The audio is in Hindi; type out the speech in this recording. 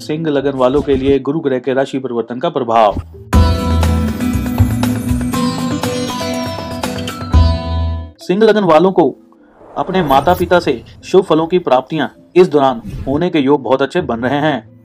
सिंह लगन वालों के लिए गुरु ग्रह के राशि परिवर्तन का प्रभाव। सिंह लगन वालों को अपने माता पिता से शुभ फलों की प्राप्तियाँ इस दौरान होने के योग बहुत अच्छे बन रहे हैं।